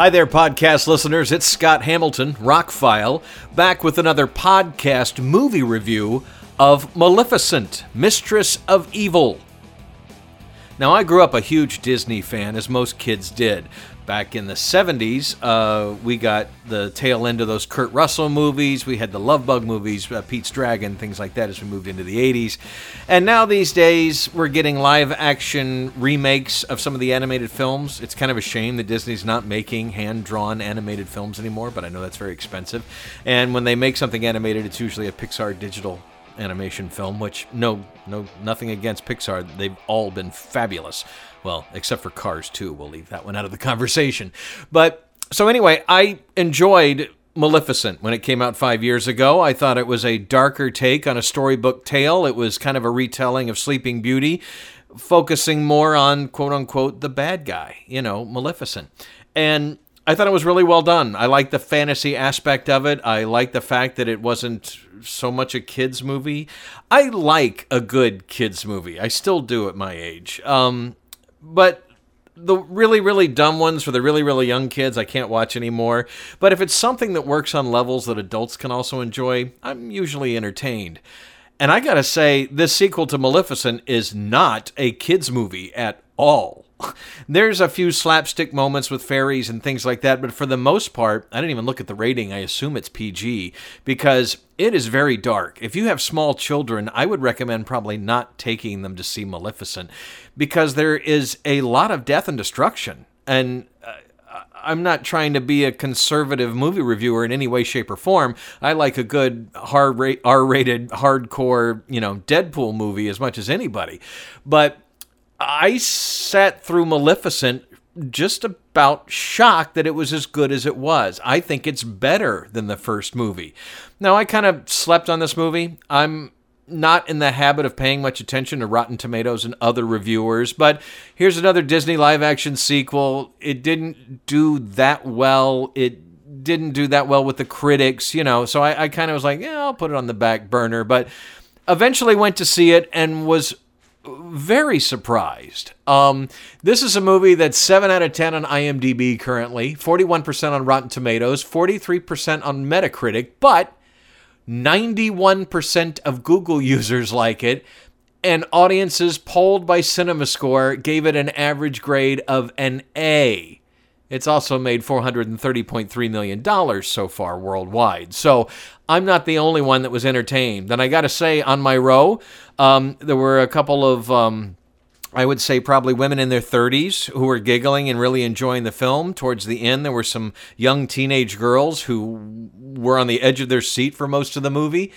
Hi there, podcast listeners. It's Scott Hamilton, Rockfile, back with another podcast movie review of Maleficent, Mistress of Evil. Now, I grew up a huge Disney fan, as most kids did. Back in the 70s, uh, we got the tail end of those Kurt Russell movies. We had the Love Bug movies, uh, Pete's Dragon, things like that as we moved into the 80s. And now these days, we're getting live action remakes of some of the animated films. It's kind of a shame that Disney's not making hand drawn animated films anymore, but I know that's very expensive. And when they make something animated, it's usually a Pixar digital animation film, which no, no, nothing against Pixar. They've all been fabulous. Well, except for Cars 2. We'll leave that one out of the conversation. But so anyway, I enjoyed Maleficent when it came out five years ago. I thought it was a darker take on a storybook tale. It was kind of a retelling of Sleeping Beauty, focusing more on quote unquote the bad guy, you know, Maleficent. And I thought it was really well done. I like the fantasy aspect of it. I like the fact that it wasn't so much a kids movie. I like a good kids movie. I still do at my age. Um, but the really really dumb ones for the really really young kids I can't watch anymore. But if it's something that works on levels that adults can also enjoy, I'm usually entertained. And I got to say this sequel to Maleficent is not a kids movie at all. There's a few slapstick moments with fairies and things like that, but for the most part, I didn't even look at the rating. I assume it's PG because it is very dark. If you have small children, I would recommend probably not taking them to see Maleficent because there is a lot of death and destruction. And uh, I'm not trying to be a conservative movie reviewer in any way, shape, or form. I like a good R-rated, hardcore, you know, Deadpool movie as much as anybody. But I sat through Maleficent just about shocked that it was as good as it was. I think it's better than the first movie. Now, I kind of slept on this movie. I'm not in the habit of paying much attention to Rotten Tomatoes and other reviewers, but here's another Disney live action sequel. It didn't do that well. It didn't do that well with the critics, you know, so I, I kind of was like, yeah, I'll put it on the back burner. But eventually went to see it and was very surprised. Um, this is a movie that's 7 out of 10 on IMDb currently, 41% on Rotten Tomatoes, 43% on Metacritic, but 91% of Google users like it, and audiences polled by CinemaScore gave it an average grade of an A. It's also made $430.3 million so far worldwide. So I'm not the only one that was entertained. And I got to say, on my row, um, there were a couple of. Um, I would say probably women in their 30s who were giggling and really enjoying the film. Towards the end, there were some young teenage girls who were on the edge of their seat for most of the movie.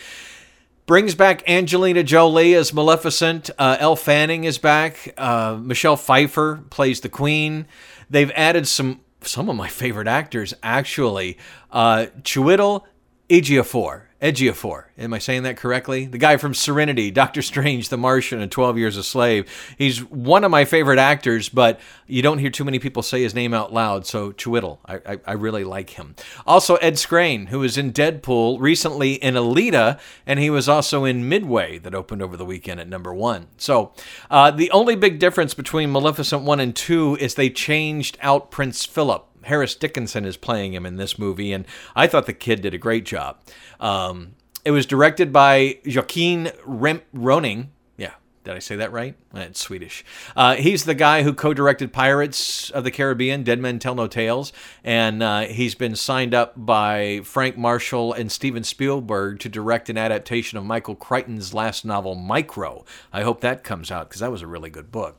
Brings back Angelina Jolie as Maleficent. Uh, Elle Fanning is back. Uh, Michelle Pfeiffer plays the Queen. They've added some some of my favorite actors actually. Uh, Chiwetel Ejiofor. Ejiofor. Am I saying that correctly? The guy from Serenity, Doctor Strange, The Martian, and 12 Years a Slave. He's one of my favorite actors, but you don't hear too many people say his name out loud, so Chiwetel. I, I, I really like him. Also, Ed Skrein, who was in Deadpool, recently in Alita, and he was also in Midway that opened over the weekend at number one. So uh, the only big difference between Maleficent 1 and 2 is they changed out Prince Philip. Harris Dickinson is playing him in this movie, and I thought the kid did a great job. Um, it was directed by Joaquin Rem- Roning. Yeah, did I say that right? It's Swedish. Uh, he's the guy who co-directed Pirates of the Caribbean, Dead Men Tell No Tales, and uh, he's been signed up by Frank Marshall and Steven Spielberg to direct an adaptation of Michael Crichton's last novel, Micro. I hope that comes out because that was a really good book.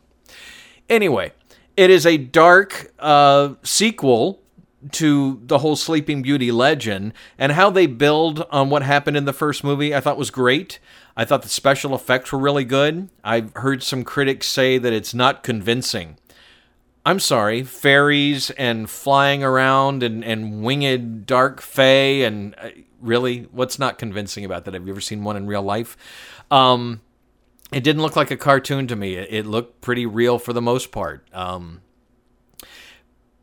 Anyway, it is a dark uh, sequel to the whole Sleeping Beauty legend and how they build on what happened in the first movie. I thought was great. I thought the special effects were really good. I've heard some critics say that it's not convincing. I'm sorry, fairies and flying around and, and winged dark fae and uh, really, what's not convincing about that? Have you ever seen one in real life? Um, it didn't look like a cartoon to me. It, looked pretty real for the most part. Um,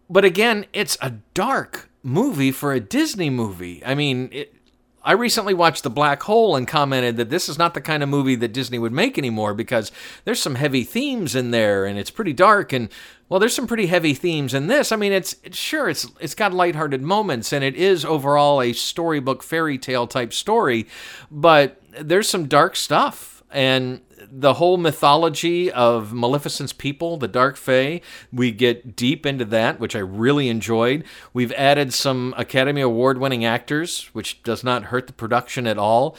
but again, it's a dark movie for a Disney movie. I mean, it, I recently watched The Black Hole and commented that this is not the kind of movie that Disney would make anymore because there's some heavy themes in there and it's pretty dark and well there's some pretty heavy themes in this. I mean it's, it's sure it's it's got lighthearted moments and it is overall a storybook fairy tale type story, but there's some dark stuff and the whole mythology of Maleficent's people, the Dark Fae, we get deep into that, which I really enjoyed. We've added some Academy Award winning actors, which does not hurt the production at all.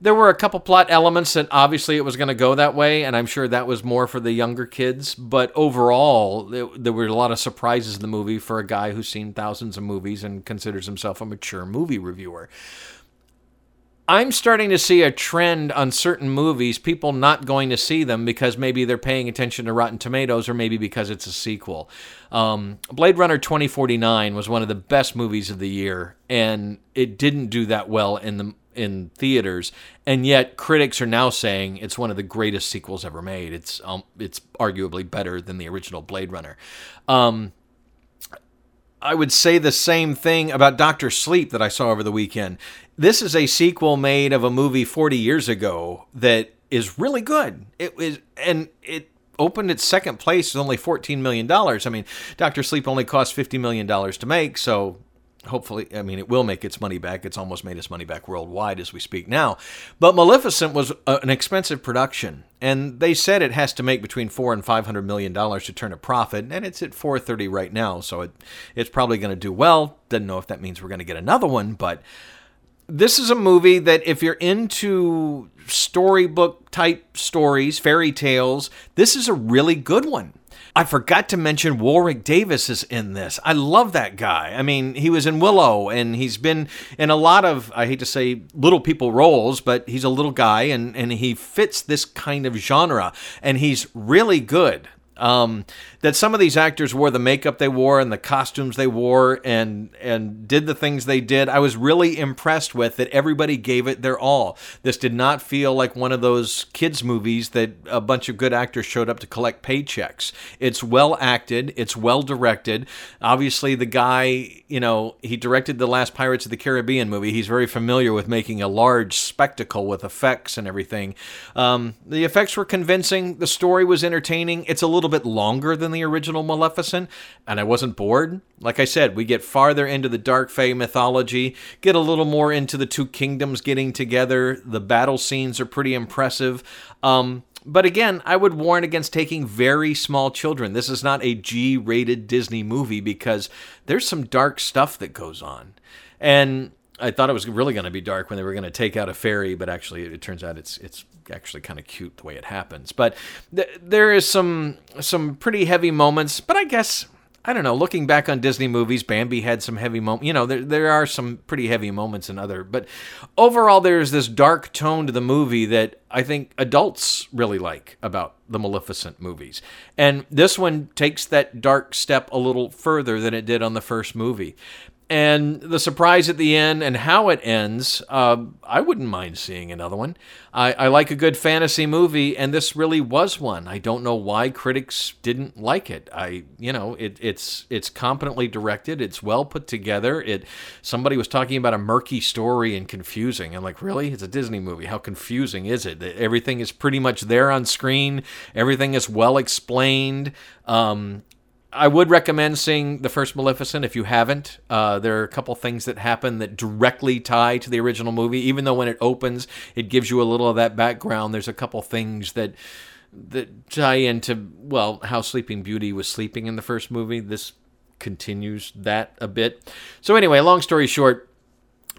There were a couple plot elements that obviously it was going to go that way, and I'm sure that was more for the younger kids. But overall, there were a lot of surprises in the movie for a guy who's seen thousands of movies and considers himself a mature movie reviewer. I'm starting to see a trend on certain movies, people not going to see them because maybe they're paying attention to Rotten Tomatoes or maybe because it's a sequel. Um, Blade Runner 2049 was one of the best movies of the year, and it didn't do that well in the in theaters, and yet critics are now saying it's one of the greatest sequels ever made. It's um, it's arguably better than the original Blade Runner. Um, I would say the same thing about Doctor Sleep that I saw over the weekend. This is a sequel made of a movie 40 years ago that is really good. It was and it opened its second place with only 14 million dollars. I mean, Doctor Sleep only cost 50 million dollars to make, so hopefully, I mean, it will make its money back. It's almost made its money back worldwide as we speak now. But Maleficent was a, an expensive production, and they said it has to make between four and five hundred million dollars to turn a profit, and it's at four thirty right now, so it it's probably going to do well. Doesn't know if that means we're going to get another one, but this is a movie that if you're into storybook type stories, fairy tales, this is a really good one. I forgot to mention Warwick Davis is in this. I love that guy. I mean, he was in Willow and he's been in a lot of, I hate to say little people roles, but he's a little guy and, and he fits this kind of genre and he's really good. Um, that some of these actors wore the makeup they wore and the costumes they wore and and did the things they did. I was really impressed with that everybody gave it their all. This did not feel like one of those kids movies that a bunch of good actors showed up to collect paychecks. It's well acted, it's well directed. Obviously the guy, you know, he directed the last Pirates of the Caribbean movie. He's very familiar with making a large spectacle with effects and everything. Um, the effects were convincing, the story was entertaining. It's a little bit longer than than the original Maleficent, and I wasn't bored. Like I said, we get farther into the Dark Fae mythology, get a little more into the two kingdoms getting together. The battle scenes are pretty impressive. Um, but again, I would warn against taking very small children. This is not a G rated Disney movie because there's some dark stuff that goes on. And I thought it was really going to be dark when they were going to take out a fairy, but actually, it turns out it's it's actually kind of cute the way it happens. But th- there is some some pretty heavy moments. But I guess I don't know. Looking back on Disney movies, Bambi had some heavy moments. You know, there there are some pretty heavy moments in other. But overall, there's this dark tone to the movie that I think adults really like about the Maleficent movies. And this one takes that dark step a little further than it did on the first movie and the surprise at the end and how it ends, uh, I wouldn't mind seeing another one. I, I, like a good fantasy movie, and this really was one. I don't know why critics didn't like it. I, you know, it, it's it's competently directed. It's well put together. It somebody was talking about a murky story and confusing. I'm like, really? It's a Disney movie. How confusing is it? Everything is pretty much there on screen. Everything is well explained. Um, I would recommend seeing the first Maleficent if you haven't. Uh, there are a couple things that happen that directly tie to the original movie. Even though when it opens, it gives you a little of that background. There's a couple things that that tie into well how Sleeping Beauty was sleeping in the first movie. This continues that a bit. So anyway, long story short,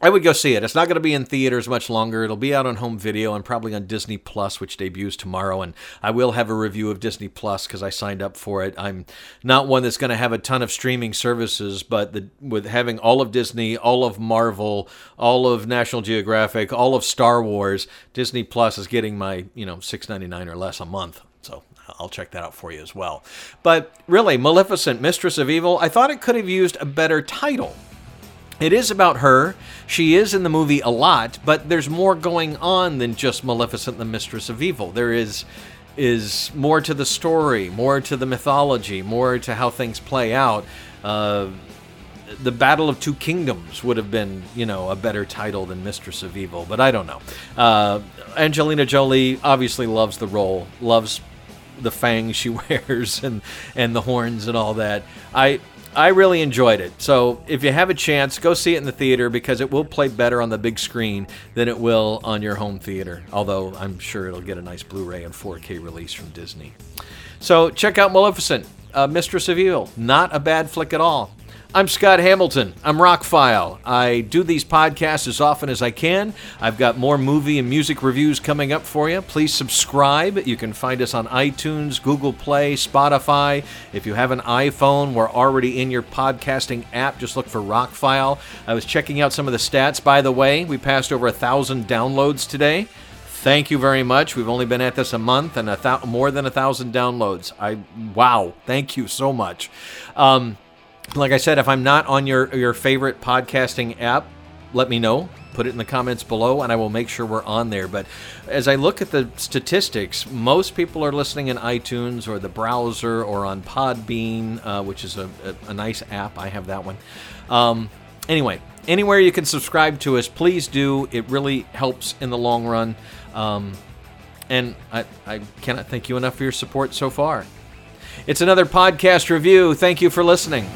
I would go see it. It's not going to be in theaters much longer. It'll be out on home video and probably on Disney Plus, which debuts tomorrow. And I will have a review of Disney Plus because I signed up for it. I'm not one that's going to have a ton of streaming services, but the, with having all of Disney, all of Marvel, all of National Geographic, all of Star Wars, Disney Plus is getting my you know six ninety nine or less a month. So I'll check that out for you as well. But really, Maleficent, Mistress of Evil, I thought it could have used a better title. It is about her. She is in the movie a lot, but there's more going on than just Maleficent, the Mistress of Evil. There is is more to the story, more to the mythology, more to how things play out. Uh, the Battle of Two Kingdoms would have been, you know, a better title than Mistress of Evil, but I don't know. Uh, Angelina Jolie obviously loves the role, loves the fangs she wears and and the horns and all that. I I really enjoyed it. So if you have a chance, go see it in the theater because it will play better on the big screen than it will on your home theater. Although I'm sure it'll get a nice Blu-ray and 4K release from Disney. So check out Maleficent, uh, Mistress of Evil. Not a bad flick at all. I'm Scott Hamilton. I'm Rockfile. I do these podcasts as often as I can. I've got more movie and music reviews coming up for you. Please subscribe. You can find us on iTunes, Google Play, Spotify. If you have an iPhone, we're already in your podcasting app. Just look for Rockfile. I was checking out some of the stats, by the way. We passed over a thousand downloads today. Thank you very much. We've only been at this a month and a th- more than a thousand downloads. I wow, thank you so much. Um, like I said, if I'm not on your your favorite podcasting app, let me know. Put it in the comments below, and I will make sure we're on there. But as I look at the statistics, most people are listening in iTunes or the browser or on Podbean, uh, which is a, a, a, nice app. I have that one. Um, anyway, anywhere you can subscribe to us, please do. It really helps in the long run. Um, and I, I cannot thank you enough for your support so far. It's another podcast review. Thank you for listening.